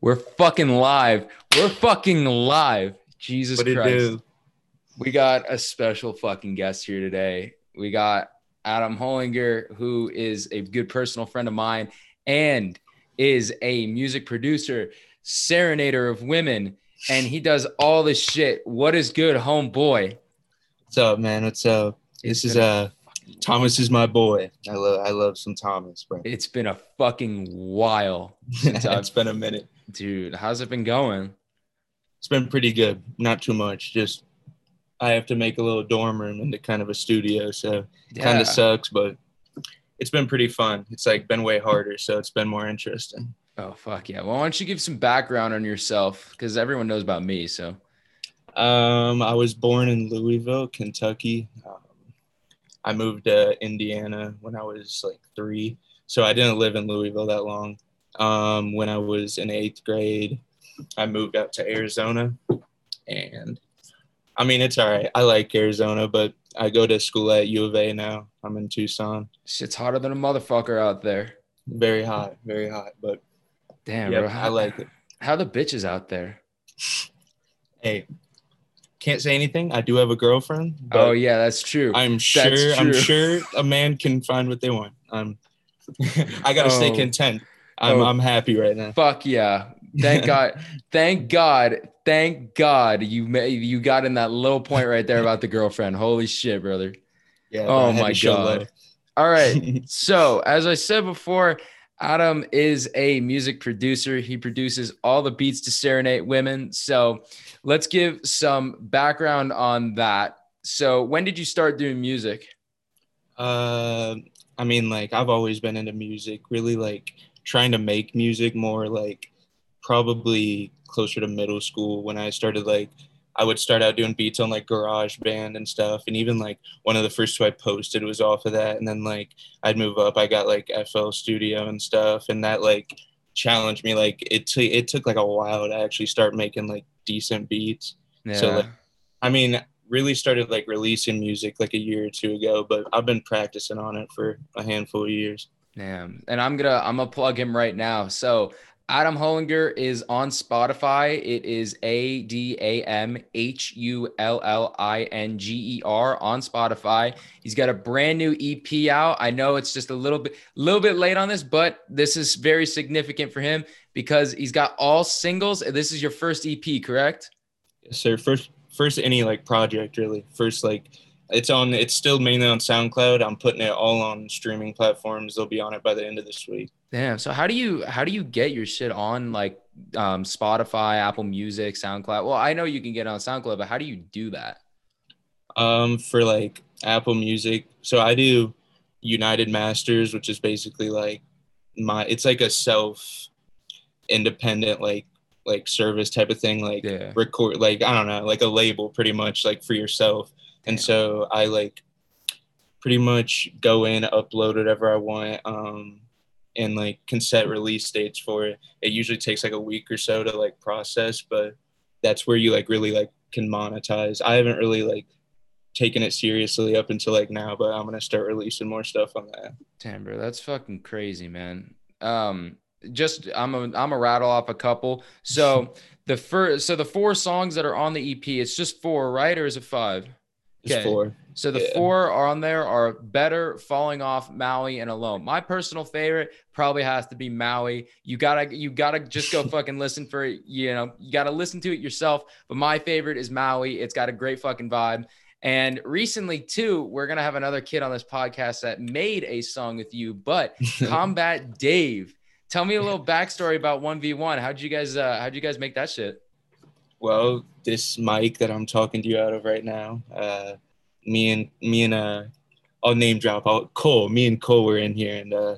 We're fucking live. We're fucking live. Jesus What Christ. We got a special fucking guest here today. We got Adam Hullinger, who is a good personal friend of mine and is a music producer, serenader of women, and he does all this shit. What is good, homeboy? What's up, man? What's up? This is uh Thomas is my boy. I love I love some Thomas, bro. It's been a fucking while, since I've- it's been a minute. Dude. How's it been going? It's been pretty good. Not too much. Just I have to make a little dorm room into kind of a studio, so kind of sucks, but it's been pretty fun. It's like been way harder, so it's been more interesting. Oh fuck yeah! Well, why don't you give some background on yourself? Because everyone knows about me. So Um, I was born in Louisville, Kentucky. Um, I moved to Indiana when I was like three, so I didn't live in Louisville that long. Um, when I was in eighth grade, I moved out to Arizona, and I mean it's all right. I like Arizona, but I go to school at U of A now. I'm in Tucson. shit's hotter than a motherfucker out there. Very hot, very hot, but Damn, yeah, bro. I like it. How the bitches out there? Hey, can't say anything. I do have a girlfriend. Oh yeah, that's true. I'm sure I'm sure a man can find what they want. I'm I gotta stay Oh. content. I'm Oh. I'm happy right now. Fuck yeah! Thank God. Thank God. Thank God you ma- you got in that little point right there about the girlfriend. Holy shit, brother. Yeah. Oh my God. All right. So, as I said before, Adam is a music producer. He produces all the beats to serenade women. So, let's give some background on that. So, when did you start doing music? Uh, I mean, like I've always been into music. Really, like trying to make music more. Like probably closer to middle school when I started. Like I would start out doing beats on like Garage Band and stuff, and even like one of the first two I posted was off of that. And then like I'd move up. I got like FL Studio and stuff, and that like challenged me. Like it took it took like a while to actually start making like decent beats. Yeah. So, like, I mean, really started like releasing music like a year or two ago, but I've been practicing on it for a handful of years. Damn. And I'm gonna I'm gonna plug him right now. So Adam Hullinger is on Spotify. It is A D A M H U L L I N G E R on Spotify. He's got a brand new EP out. I know it's just a little bit little bit late on this, but this is very significant for him because he's got all singles. This is your first EP, correct? Yes, sir. First, first any like project really. First like it's on. It's still mainly on SoundCloud. I'm putting it all on streaming platforms. They'll be on it by the end of this week. Damn. So how do you how do you get your shit on like um, Spotify, Apple Music, SoundCloud? Well, I know you can get on SoundCloud, but how do you do that? Um, for like Apple Music, so I do United Masters, which is basically like my. It's like a self independent like like service type of thing. Like Yeah. record like I don't know, like a label pretty much like for yourself. And so I like pretty much go in, upload whatever I want, um, and like can set release dates for it. It usually takes like a week or so to like process, but that's where you like really like can monetize. I haven't really like taken it seriously up until like now, but I'm gonna start releasing more stuff on that. Damn, bro, that's fucking crazy, man. Um, just I'm a I'm a rattle off a couple. So the first, so the four songs that are on the EP, it's just four, right, or is it five? Okay. for So the Yeah. four are on there are better, falling off, Maui, and alone. My personal favorite probably has to be Maui. You gotta you gotta just go fucking listen for it. You know, you gotta listen to it yourself. But my favorite is Maui. It's got a great fucking vibe. And recently, too, we're gonna have another kid on this podcast that made a song with you, but Combat Dave. Tell me a little backstory about 1v1. How'd you guys uh how'd you guys make that shit? Well, this mic that I'm talking to you out of right now, uh, me and me and uh, I'll name drop. I'll, Cole, me and Cole were in here, and uh,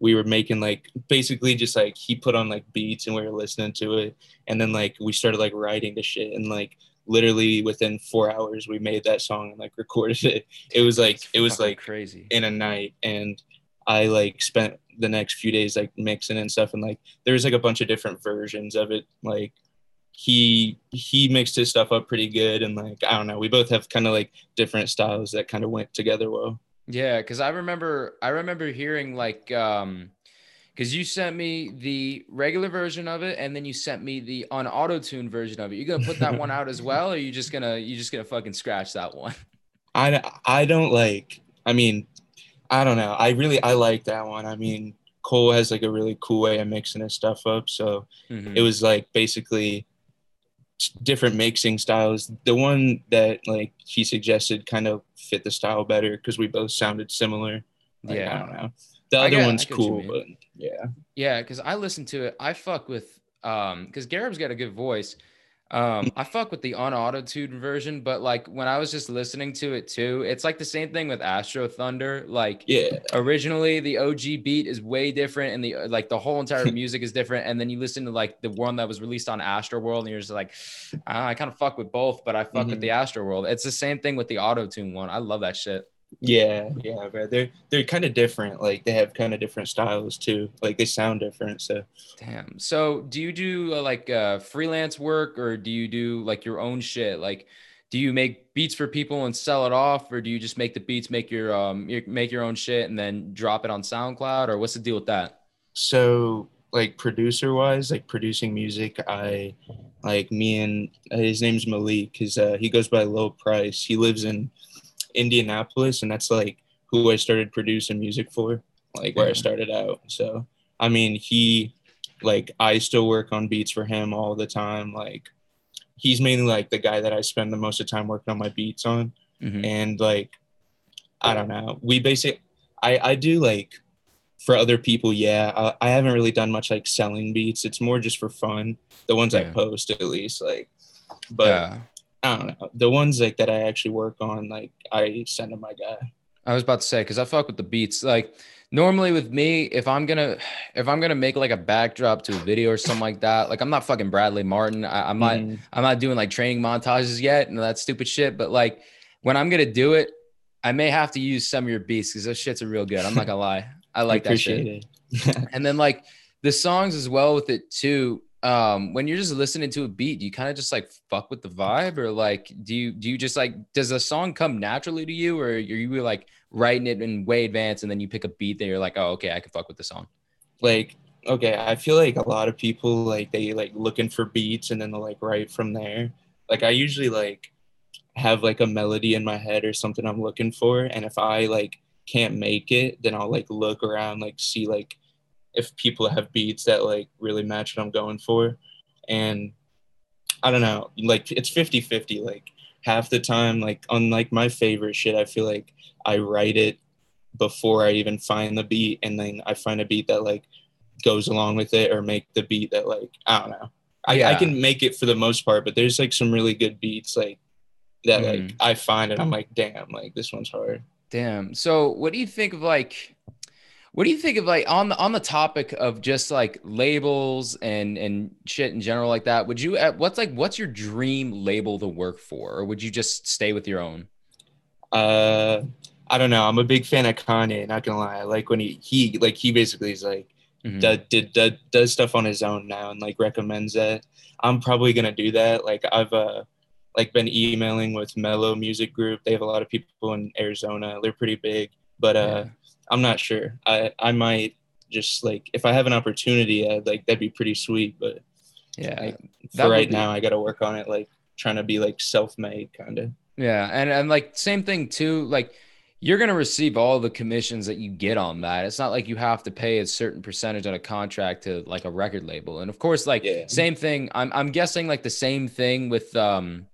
we were making like basically just like he put on like beats, and we were listening to it, and then like we started like writing the shit, and like literally within four hours we made that song and like recorded it. It was like it was like crazy. in a night and I like spent the next few days like mixing and stuff and like there was like a bunch of different versions of it like he he mixed his stuff up pretty good and like I don't know we both have kind of like different styles that kind of went together well Yeah, because I remember I remember hearing like um because you sent me the regular version of it and then you sent me the on auto tune version of it. You gonna put that one out as well, or you just gonna you just gonna fucking scratch that one? I I don't like. I mean, I don't know. I really I like that one. I mean, Cole has like a really cool way of mixing his stuff up. So mm-hmm. it was like basically different mixing styles. The one that like he suggested kind of fit the style better because we both sounded similar. Like, yeah, I don't know. The other get, one's cool, but yeah, yeah. Because I listen to it. I fuck with um because Garib's got a good voice. Um, I fuck with the unauto-tuned version, but like when I was just listening to it too, it's like the same thing with Astro Thunder. Like, yeah, originally the OG beat is way different, and the like the whole entire music is different. And then you listen to like the one that was released on Astro World, and you're just like, ah, I kind of fuck with both, but I fuck mm-hmm. with the Astro World. It's the same thing with the auto tune one. I love that shit. Yeah, yeah, but they're they're kind of different. Like they have kind of different styles too. Like they sound different. So damn. So do you do uh, like uh, freelance work or do you do like your own shit? Like, do you make beats for people and sell it off, or do you just make the beats, make your um, your, make your own shit and then drop it on SoundCloud, or what's the deal with that? So like producer wise, like producing music, I like me and uh, his name's Malik. His uh, he goes by Low Price. He lives in Indianapolis, and that's like who I started producing music for, like where I started out. So I mean, he like I still work on beats for him all the time. Like he's mainly like the guy that I spend the most of the time working on my beats on, mm-hmm. and like I don't know, we basically I I do like for other people, yeah. I, I, haven't really done much like selling beats. It's more just for fun. The ones yeah. I post, at least, like. But yeah. I don't know. The ones like that I actually work on, like I send to my guy. I was about to say because I fuck with the beats. Like normally with me, if I'm gonna if I'm gonna make like a backdrop to a video or something like that, like I'm not fucking Bradley Martin. I, am not mm. I'm not doing like training montages yet and that stupid shit. But like when I'm gonna do it, I may have to use some of your beats because those shits are real good. I'm not gonna lie. I like I that shit. and then like the songs as well with it too um when you're just listening to a beat do you kind of just like fuck with the vibe? Or like do you do you just like does a song come naturally to you? Or are you like writing it in way advance and then you pick a beat that you're like oh okay i can fuck with the song like okay i feel like a lot of people like they like looking for beats and then they'll like write from there. Like i usually like have like a melody in my head or something i'm looking for. And if i like can't make it then i'll like look around like see like if people have beats that like really match what I'm going for. And I don't know, like it's 50 50. Like half the time, like on like my favorite shit, I feel like I write it before I even find the beat. And then I find a beat that like goes along with it or make the beat that like, I don't know. I, yeah. I can make it for the most part, but there's like some really good beats like that mm. like I find and I'm like, damn, like this one's hard. Damn. So what do you think of like what do you think of like on the on the topic of just like labels and and shit in general like that? Would you uh, what's like what's your dream label to work for, or would you just stay with your own? Uh, I don't know. I'm a big fan of Kanye. Not gonna lie, like when he he like he basically is like mm-hmm. does, did, does does stuff on his own now and like recommends that. I'm probably gonna do that. Like I've uh like been emailing with Mello Music Group. They have a lot of people in Arizona. They're pretty big, but uh. Yeah I'm not sure. I I might just like if I have an opportunity, I'd, like that'd be pretty sweet. But yeah, like, for right be... now, I got to work on it. Like trying to be like self-made, kind of. Yeah, and and like same thing too. Like you're gonna receive all the commissions that you get on that. It's not like you have to pay a certain percentage on a contract to like a record label. And of course, like yeah. same thing. I'm I'm guessing like the same thing with um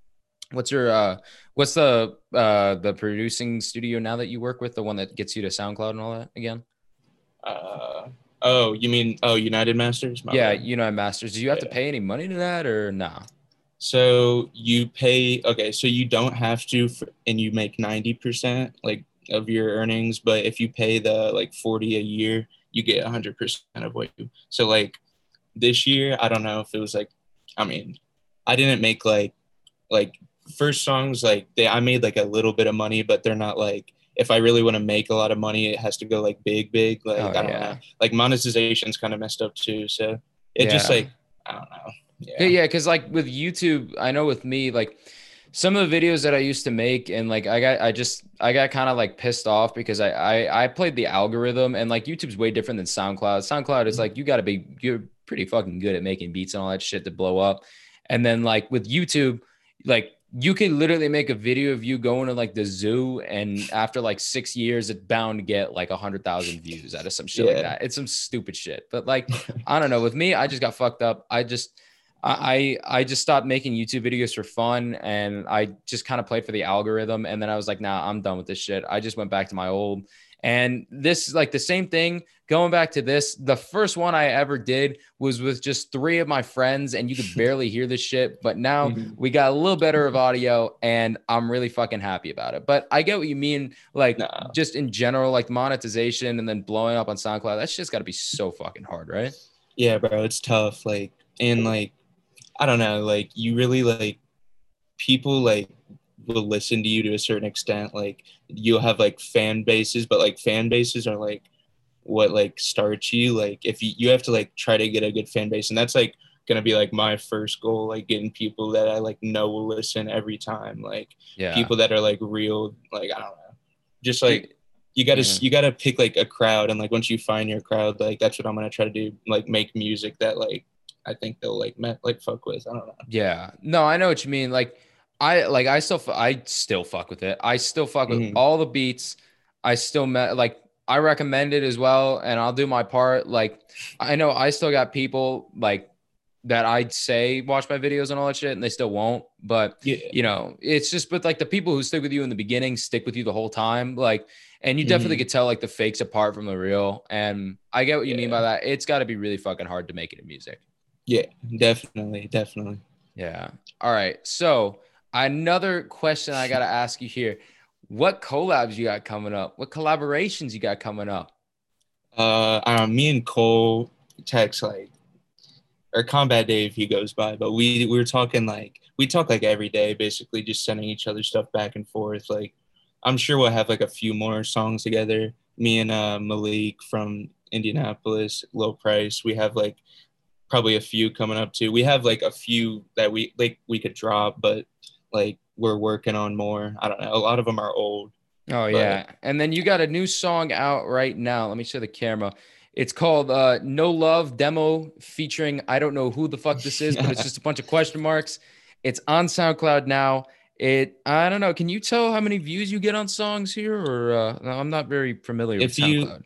What's your uh what's the uh the producing studio now that you work with, the one that gets you to SoundCloud and all that again? Uh oh, you mean oh United Masters? My yeah, bad. United Masters. Do you have yeah. to pay any money to that or nah? So you pay okay, so you don't have to for, and you make 90% like of your earnings, but if you pay the like 40 a year, you get 100% of what you. So like this year, I don't know if it was like I mean, I didn't make like like first songs like they I made like a little bit of money, but they're not like if I really want to make a lot of money, it has to go like big, big. Like oh, I don't yeah. know. Like monetization's kind of messed up too. So it yeah. just like I don't know. Yeah, yeah, because like with YouTube, I know with me, like some of the videos that I used to make and like I got I just I got kind of like pissed off because I, I I played the algorithm and like YouTube's way different than SoundCloud. SoundCloud is mm-hmm. like you got to be you're pretty fucking good at making beats and all that shit to blow up. And then like with YouTube, like you could literally make a video of you going to like the zoo and after like six years it's bound to get like a hundred thousand views out of some shit yeah. like that it's some stupid shit but like i don't know with me i just got fucked up i just I I just stopped making YouTube videos for fun and I just kind of played for the algorithm and then I was like, nah, I'm done with this shit. I just went back to my old and this is like the same thing. Going back to this, the first one I ever did was with just three of my friends, and you could barely hear this shit. But now mm-hmm. we got a little better of audio, and I'm really fucking happy about it. But I get what you mean, like nah. just in general, like monetization and then blowing up on SoundCloud. That's just got to be so fucking hard, right? Yeah, bro, it's tough. Like, and like I don't know, like you really like people like will listen to you to a certain extent. Like you'll have like fan bases, but like fan bases are like what like starts you. Like if you you have to like try to get a good fan base, and that's like gonna be like my first goal, like getting people that I like know will listen every time. Like yeah. people that are like real, like I don't know, just like you gotta yeah. you gotta pick like a crowd, and like once you find your crowd, like that's what I'm gonna try to do. Like make music that like I think they'll like met, like fuck with. I don't know. Yeah. No, I know what you mean. Like I like I still I still fuck with it. I still fuck with mm-hmm. all the beats. I still met like I recommend it as well, and I'll do my part. Like I know I still got people like that I'd say watch my videos and all that shit, and they still won't. But yeah. you know, it's just but like the people who stick with you in the beginning stick with you the whole time. Like, and you definitely mm-hmm. could tell like the fakes apart from the real. And I get what you yeah. mean by that. It's got to be really fucking hard to make it in music. Yeah, definitely, definitely. Yeah. All right. So another question I got to ask you here: What collabs you got coming up? What collaborations you got coming up? Uh, know, me and Cole text like, or Combat Dave, he goes by, but we we were talking like we talk like every day, basically just sending each other stuff back and forth. Like, I'm sure we'll have like a few more songs together. Me and uh, Malik from Indianapolis, Low Price. We have like probably a few coming up too. We have like a few that we like we could drop, but like we're working on more. I don't know. A lot of them are old. Oh yeah. And then you got a new song out right now. Let me show the camera. It's called uh, No Love Demo featuring I don't know who the fuck this is, but it's just a bunch of question marks. It's on SoundCloud now. It I don't know. Can you tell how many views you get on songs here, or uh, I'm not very familiar if with SoundCloud. You,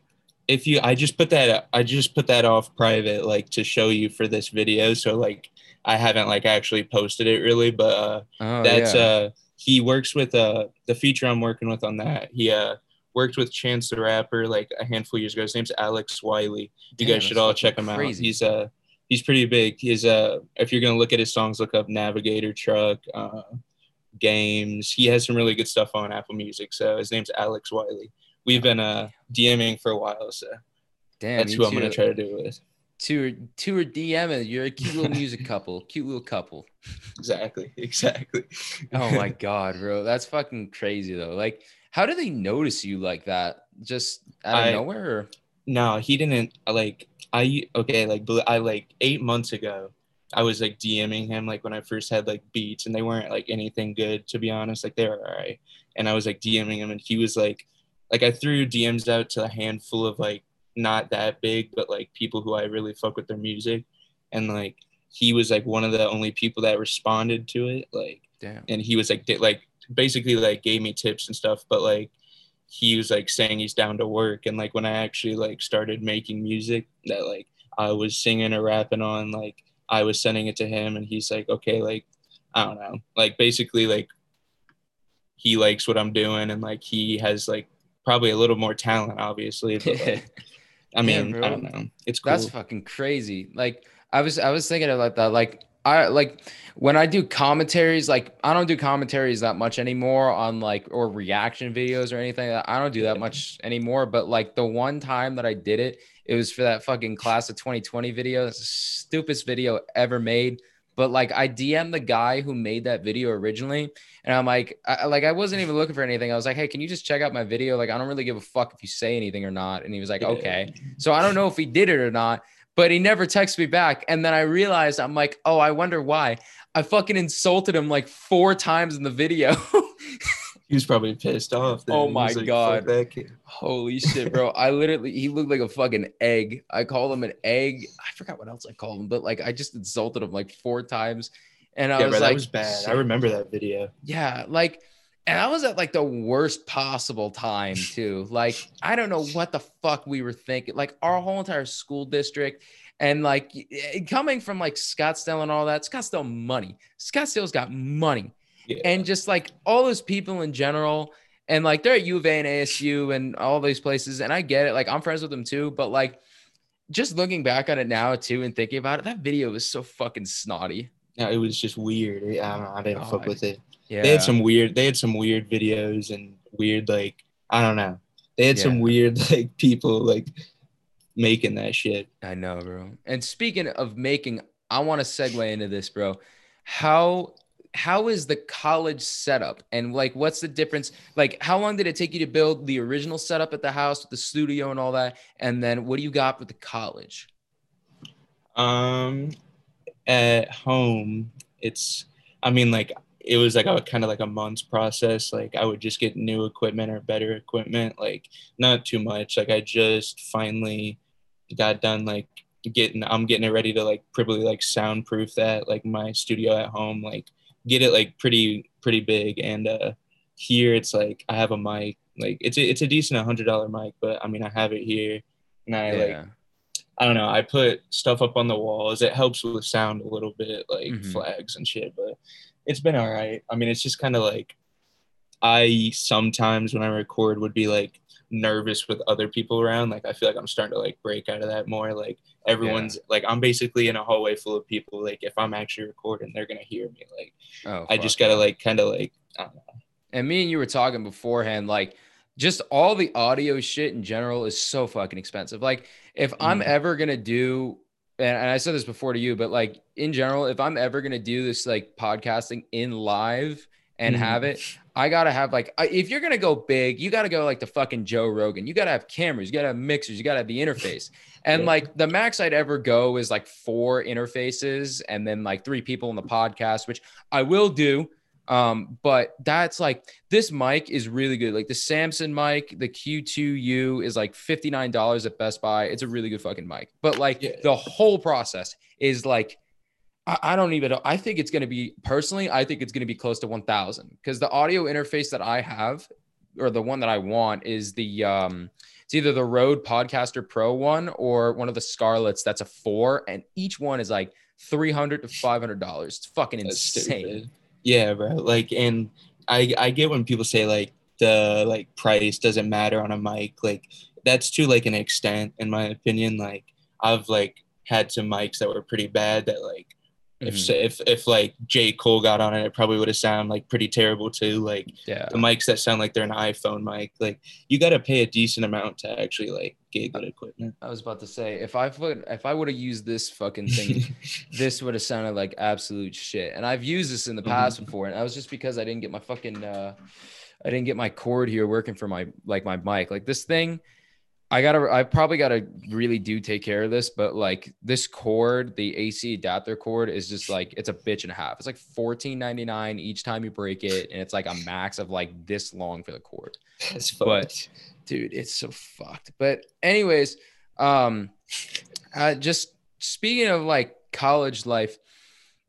if you i just put that i just put that off private like to show you for this video so like i haven't like actually posted it really but uh oh, that's yeah. uh he works with uh the feature i'm working with on that he uh worked with chance the rapper like a handful of years ago. His name's alex wiley. You Damn, guys should all check him crazy. out he's uh he's pretty big. He's uh if you're gonna look at his songs look up navigator truck uh games. He has some really good stuff on apple music so his name's alex wiley. We've been uh DMing for a while, so Damn, that's who I'm gonna try to do it with. Two two are DMing. You're a cute little music couple. Cute little couple. Exactly. Exactly. oh my god, bro. That's fucking crazy though. Like, how do they notice you like that? Just out of I, nowhere? No, he didn't uh, like I okay, like I like eight months ago. I was like DMing him like when I first had like beats and they weren't like anything good to be honest. Like they were all right. And I was like DMing him and he was like like I threw DMs out to a handful of like not that big, but like people who I really fuck with their music, and like he was like one of the only people that responded to it. Like, Damn. and he was like like basically like gave me tips and stuff, but like he was like saying he's down to work, and like when I actually like started making music that like I was singing or rapping on, like I was sending it to him, and he's like, okay, like I don't know, like basically like he likes what I'm doing, and like he has like probably a little more talent, obviously. But like, I mean, yeah, I don't know. It's cool. That's fucking crazy. Like I was, I was thinking about that. Like I like when I do commentaries. Like I don't do commentaries that much anymore on like or reaction videos or anything. I don't do that much anymore. But like the one time that I did it, it was for that fucking class of 2020 video. That's the stupidest video ever made but like I DM the guy who made that video originally, and I'm like, I, like I wasn't even looking for anything. I was like, hey, can you just check out my video? Like I don't really give a fuck if you say anything or not. And he was like, okay. So I don't know if he did it or not, but he never texts me back. And then I realized I'm like, oh, I wonder why. I fucking insulted him like four times in the video. he was probably pissed off. Then. Oh my like, god! Holy shit, bro! I literally he looked like a fucking egg. I called him an egg. I forgot what else I called him, but like I just insulted him like four times, and I yeah, was bro, like, that was bad. I remember that video. Yeah, like, and I was at like the worst possible time too. Like I don't know what the fuck we were thinking. Like our whole entire school district and like eh, coming from like Scottsdale and all that, Scottsdale money. Scottsdale's got money. Yeah. And just like all those people in general, and like they're at U of A and ASU and all these places. And I get it. Like I'm friends with them too. But like just looking back on it now too and thinking about it, that video was so fucking snotty. Yeah, it was just weird. I don't know. I didn't oh, fuck with it. Yeah. They had some weird they had some weird videos and weird like I don't know. They had yeah. some weird like people like making that shit. I know, bro. And speaking of making, I want to segue into this, bro. How how is the college setup and like what's the difference? Like how long did it take you to build the original setup at the house with the studio and all that? And then what do you got with the college? Um at home it's i mean like it was like a kind of like a month's process. Like i would just get new equipment or better equipment like not too much. Like i just finally got done like getting i'm getting it ready to like probably like soundproof that like my studio at home like get it like pretty pretty big. And uh here it's like i have a mic like it's a, it's a decent hundred dollar mic but i mean i have it here. And i yeah. like i don't know. I put stuff up on the walls. It helps with sound a little bit like mm-hmm. flags and shit but it's been all right. I mean it's just kind of like i sometimes when i record would be like nervous with other people around. Like I feel like I'm starting to like break out of that more. Like everyone's yeah. like I'm basically in a hallway full of people. Like if I'm actually recording, they're gonna hear me. Like oh, I just gotta like kind of like I don't know. And me and you were talking beforehand, like just all the audio shit in general is so fucking expensive. Like if mm-hmm. I'm ever gonna do and I said this before to you, but like in general, if I'm ever gonna do this like podcasting in live and mm-hmm. have it, I gotta have like if you're gonna go big, you gotta go like the fucking Joe Rogan. You gotta have cameras, you gotta have mixers, you gotta have the interface. And like the max I'd ever go is like four interfaces and then like three people in the podcast, which I will do. Um, but that's like this mic is really good. Like the Samson mic, the Q2U is like $59 at Best Buy. It's a really good fucking mic. But like yeah. the whole process is like I, don't even. I think it's going to be personally, I think it's going to be close to 1000 because the audio interface that I have or the one that I want is the, um, it's either the Rode Podcaster Pro one or one of the Scarletts that's a four, and each one is like 300 to $500. It's fucking insane. Yeah, bro. Like, and I, I get when people say like the like price doesn't matter on a mic. Like, that's to like an extent, in my opinion. Like, I've like had some mics that were pretty bad that like if mm-hmm. if if like J Cole got on it, it probably would have sounded like pretty terrible too. Like yeah. the mics that sound like they're an iPhone mic. Like you got to pay a decent amount to actually like get good equipment. I was about to say if I would if I would have used this fucking thing, this would have sounded like absolute shit. And I've used this in the past mm-hmm. before, and that was just because I didn't get my fucking uh, I didn't get my cord here working for my like my mic. Like this thing I gotta, I probably gotta really do take care of this, but like this cord, the AC adapter cord is just like, it's a bitch and a half. It's like $14.99 each time you break it. And it's like a max of like this long for the cord. That's but dude, it's so fucked. But anyways, um, uh, just speaking of like college life,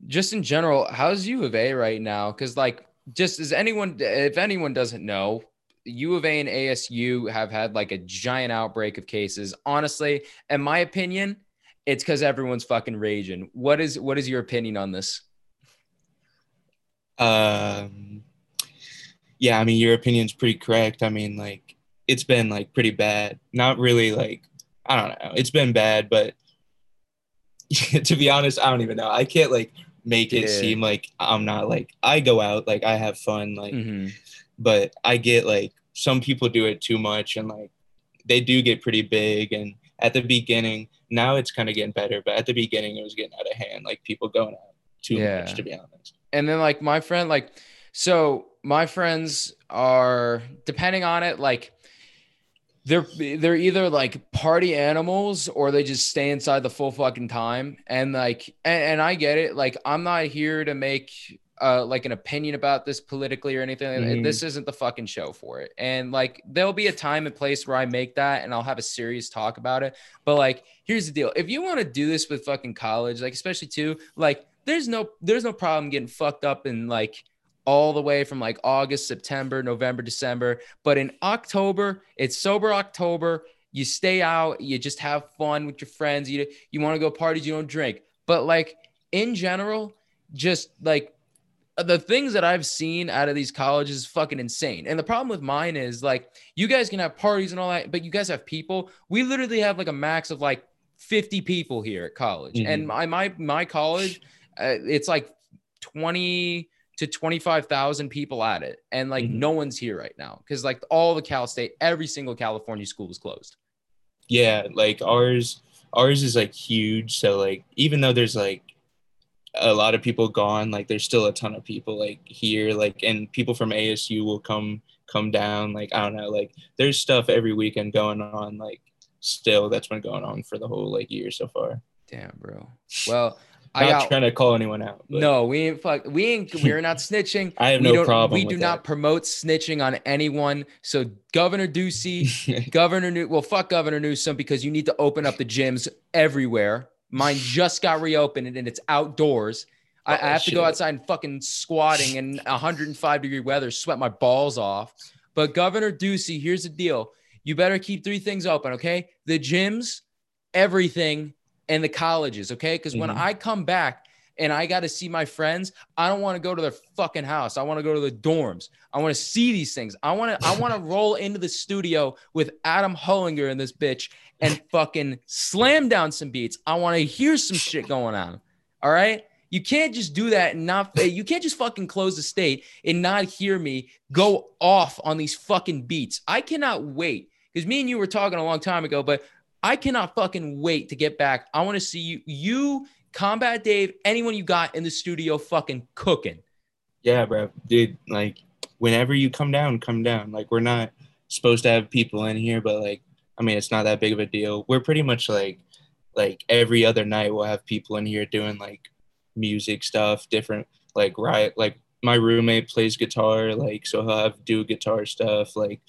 just in general, how's U of A right now? Cause like, just as anyone, if anyone doesn't know, U of A and ASU have had like a giant outbreak of cases. Honestly, in my opinion, it's because everyone's fucking raging. What is what is your opinion on this? Um, yeah, I mean your opinion's pretty correct. I mean, like it's been like pretty bad. Not really like I don't know. It's been bad, but to be honest, I don't even know. I can't like make it yeah. seem like I'm not like I go out like I have fun like. Mm-hmm but I get like some people do it too much and like they do get pretty big and at the beginning now it's kind of getting better but at the beginning it was getting out of hand like people going out too yeah. much to be honest and then like my friend like so my friends are depending on it like they're they're either like party animals or they just stay inside the full fucking time and like and, and i get it like i'm not here to make uh like an opinion about this politically or anything Mhm. this isn't the fucking show for it and like there'll be a time and place where i make that and i'll have a serious talk about it but like here's the deal if you want to do this with fucking college like especially too like there's no there's no problem getting fucked up in like all the way from like August, September, November, December. But in October, it's sober October. You stay out, you just have fun with your friends. You you want to go parties, you don't drink. But like in general, just like the things that I've seen out of these colleges is fucking insane. And the problem with mine is like you guys can have parties and all that, but you guys have people. We literally have like a max of like 50 people here at college. Mhm. And my my my college, uh, it's like 20 to 25,000 people at it. And like Mhm. no one's here right now because like all the Cal State, every single California school is closed. Yeah, like ours ours is like huge. So like even though there's like a lot of people gone, like there's still a ton of people like here, like and people from ASU will come come down. Like I don't know, like there's stuff every weekend going on, like still that's been going on for the whole like year so far. Damn, bro. Well, I Not got trying to call anyone out. but- no, we ain't fuck. We ain't. We're not snitching. I have we no problem. We do not promote snitching on anyone. So Governor Ducey, Governor New, well, fuck Governor Newsom because you need to open up the gyms everywhere. Mine just got reopened and it's outdoors. I, I have to go outside and fucking squatting in 105 degree weather, sweat my balls off. But Governor Ducey, here's the deal: you better keep three things open, okay? The gyms, everything, and the colleges, okay? Because when Mhm. I come back and I got to see my friends, I don't want to go to their fucking house. I want to go to the dorms. I want to see these things. I want to I want to roll into the studio with Adam Hullinger and this bitch and fucking slam down some beats. I want to hear some shit going on. All right? You can't just do that and not you can't just fucking close the state and not hear me go off on these fucking beats. I cannot wait because me and you were talking a long time ago, but I cannot fucking wait to get back. I want to see you, you, Combat Dave, anyone you got in the studio fucking cooking. Yeah, bro. Dude, like whenever you come down, come down. Like we're not supposed to have people in here, but like I mean it's not that big of a deal. We're pretty much like like every other night we'll have people in here doing like music stuff, different like right like my roommate plays guitar, like so he'll have do guitar stuff, like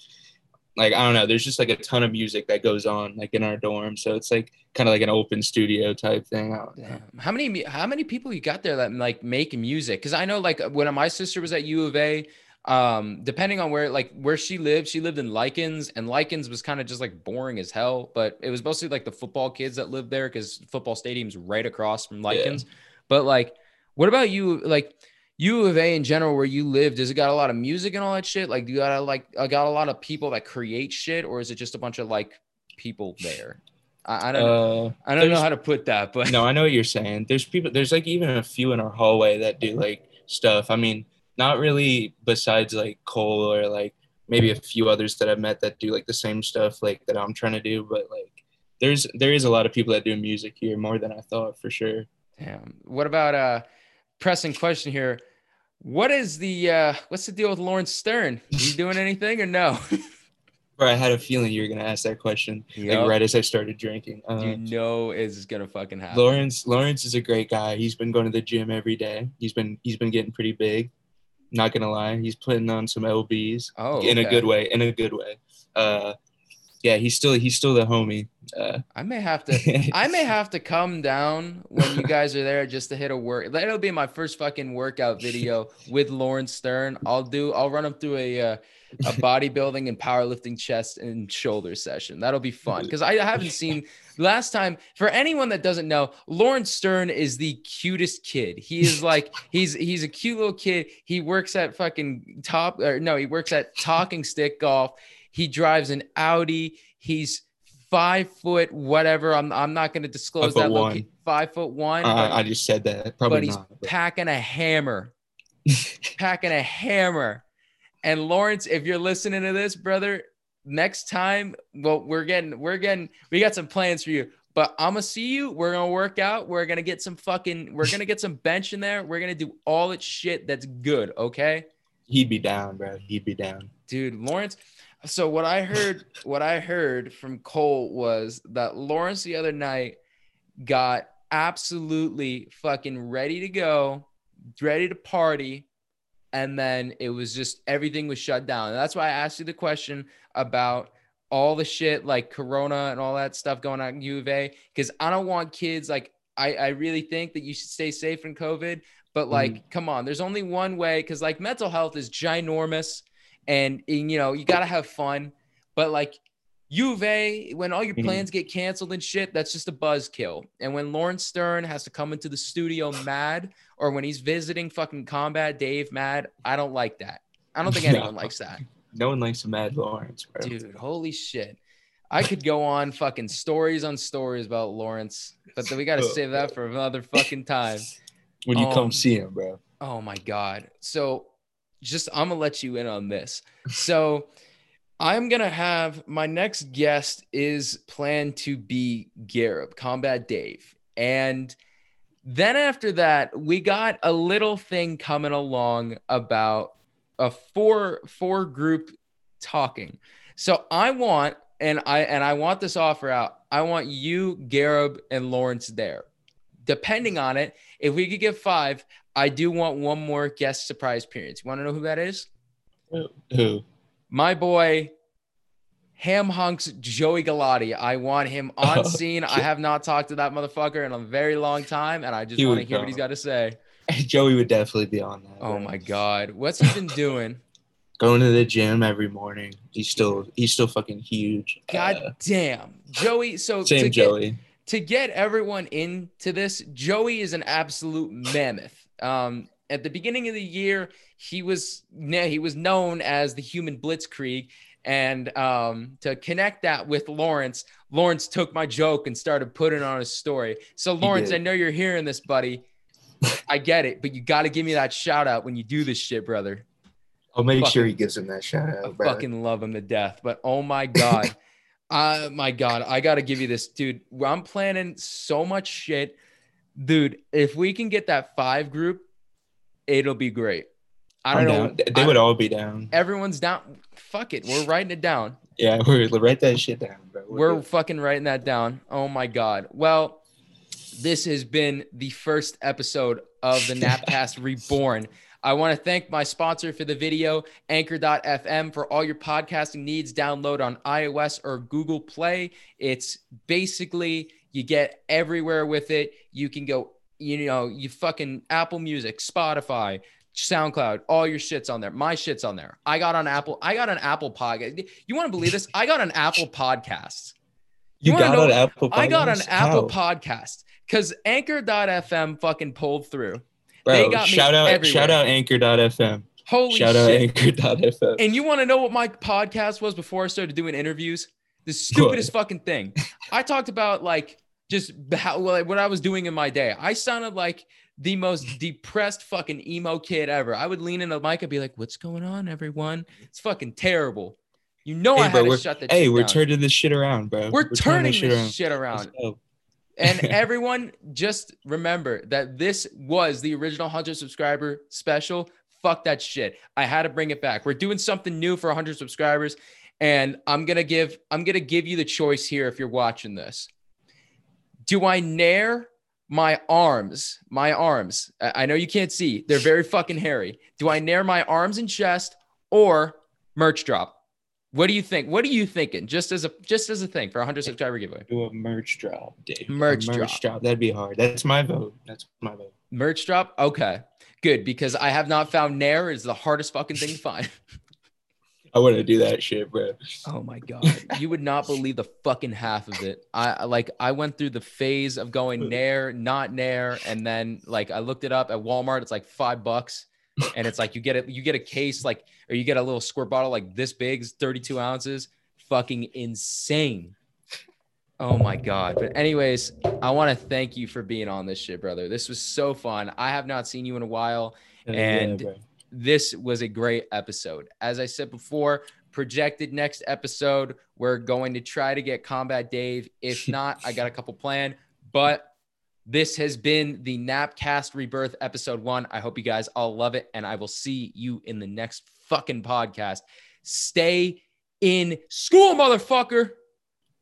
like I don't know, there's just like a ton of music that goes on like in our dorm. So it's like kind of like an open studio type thing. I don't know. How many how many people you got there that like make music? Because I know like when my sister was at U of A, um, depending on where like where she lived, she lived in Likins, and Likins was kind of just like boring as hell. But it was mostly like the football kids that lived there because football stadium's right across from Likins. But like, what about you? Like U of A in general, where you live, does it got a lot of music and all that shit? Like, do you got a, like uh, got a lot of people that create shit, or is it just a bunch of like people there? I, I don't know. Uh, I don't know how to put that, but no, I know what you're saying. There's people. There's like even a few in our hallway that do like stuff. I mean, not really. Besides like Cole or like maybe a few others that I've met that do like the same stuff like that I'm trying to do. But like, there's there is a lot of people that do music here more than I thought for sure. Damn. What about uh pressing question here? What is the uh what's the deal with Lawrence Stern? Is he doing anything or no? Bro, I had a feeling you were gonna ask that question Yup. like right as I started drinking. Uh, you know is gonna fucking happen. Lawrence Lawrence is a great guy. He's been going to the gym every day. He's been he's been getting pretty big. Not gonna lie, he's putting on some lbs oh, in a good way. In a good way. Uh, yeah, he's still he's still the homie. Uh, I may have to I may have to come down when you guys are there just to hit a work. That'll be my first fucking workout video with Lawrence Stern. I'll do. I'll run him through a uh, a bodybuilding and powerlifting chest and shoulder session. That'll be fun because I haven't seen last time. For anyone that doesn't know, Lawrence Stern is the cutest kid. He is like he's he's a cute little kid. He works at fucking top or no, he works at Talking Stick Golf. He drives an Audi. He's five foot whatever. I'm I'm not going to disclose that. one. Five foot one. I, but- I just said that. Probably but he's not. but- packing a hammer, packing a hammer. And Lawrence, if you're listening to this, brother, next time, well, we're getting, we're getting, we got some plans for you. But I'm gonna see you. We're gonna work out. We're gonna get some fucking. We're gonna get some bench in there. We're gonna do all that shit that's good. Okay, He'd be down, bro. He'd be down. dude. Lawrence, So what I heard, what I heard from Cole was that Lawrence the other night got absolutely fucking ready to go, ready to party, and then it was just everything was shut down. And that's why I asked you the question about all the shit like Corona and all that stuff going on at U of A because I don't want kids like I, I really think that you should stay safe from COVID. But like, mm. come on, there's only one way because like mental health is ginormous and, and you know, you got to have fun. But like, of when all your mm-hmm. plans get canceled and shit, that's just a buzzkill. And when Lawrence Stern has to come into the studio mad, or when he's visiting fucking Combat Dave mad, I don't like that. I don't think anyone no. likes that. No one likes a mad Lawrence, bro. Dude, holy shit. I could go on fucking stories on stories about Lawrence, but then we got to save that for another fucking time. When you um, come see him, bro. Oh my God. So just, I'm to let you in on this. So I'm to have my next guest is planned to be Garib, Combat Dave. And then after that, we got a little thing coming along about a four four group talking. So I want and I and I want this offer out. I want you, Garib, and Lawrence there. Depending on it, if we could get five, I do want one more guest surprise appearance. You want to know who that is? Who? My boy, Ham Hunks Joey Galati. I want him on scene. I have not talked to that motherfucker in a very long time, and I just want to hear what he's got to say. Joey would definitely be on that. Oh my god, what's he been doing? Going to the gym every morning. He's still he's still fucking huge. God uh, damn, Joey. So same to Joey. Get, to get everyone into this, Joey is an absolute mammoth. Um, at the beginning of the year, he was he was known as the human blitzkrieg. And um, to connect that with Lawrence, Lawrence took my joke and started putting on a story. So Lawrence, I know you're hearing this, buddy. I get it, but you got to give me that shout out when you do this shit, brother. I'll make fucking, sure he gives him that shout out. I brother. fucking love him to death. But oh my god, uh, my god, I got to give you this, dude. I'm planning so much shit, dude. If we can get that five group, it'll be great. I don't know. They I, would all be down. Everyone's down. Fuck it. We're writing it down. Yeah, we're write that shit down, bro. We're, we're fucking writing that down. Oh my god. Well, this has been the first episode of the Napcast Reborn. I want to thank my sponsor for the video, Anchor.fm, for all your podcasting needs. Download on iOS or Google Play. It's basically you get everywhere with it. You can go, you know, you fucking Apple Music, Spotify, SoundCloud, all your shit's on there. My shit's on there. I got on Apple. I got an Apple podcast. You want to believe this? I got an Apple podcast. You, you got an Apple podcast? I got an Apple podcast because Anchor.fm fucking pulled through. Bro, they got shout out, everywhere. shout out Anchor.fm. Holy shout shit. out Anchor.fm. And you want to know what my podcast was before I started doing interviews? The stupidest what? fucking thing. I talked about like just how like, what I was doing in my day. I sounded like the most depressed fucking emo kid ever. I would lean in the mic and be like, "What's going on, everyone?" It's fucking terrible. You know hey, I bro, had to shut the. Hey, we're down. turning this shit around, bro. We're, we're turning, turning this shit around. Shit around. And everyone, just remember that this was the original 100 subscriber special. Fuck that shit. I had to bring it back. We're doing something new for 100 subscribers, and I'm gonna give I'm gonna give you the choice here if you're watching this. Do I nair my arms? My arms. I know you can't see. They're very fucking hairy. Do I nair my arms and chest or merch drop? What do you think? What are you thinking? Just as a just as a thing for a hundred subscriber giveaway. Do a merch drop, Dave. Merch, merch drop. drop. That'd be hard. That's my vote. That's my vote. Merch drop. Okay, good because I have not found Nair is the hardest fucking thing to find. I want to do that shit, bro. Oh my god, you would not believe the fucking half of it. I like I went through the phase of going Nair, not Nair, and then like I looked it up at Walmart. It's like five bucks and it's like you get it, you get a case like, or you get a little squirt bottle like this big, 32 ounces. Fucking insane. Oh my god. But anyways, I want to thank you for being on this shit, brother. This was so fun. I have not seen you in a while, and yeah, this was a great episode. As I said before, projected next episode, we're going to try to get Combat Dave. If not, I got a couple planned, but this has been the Napcast Rebirth episode one. I hope you guys all love it, and I will see you in the next fucking podcast. Stay in school, motherfucker.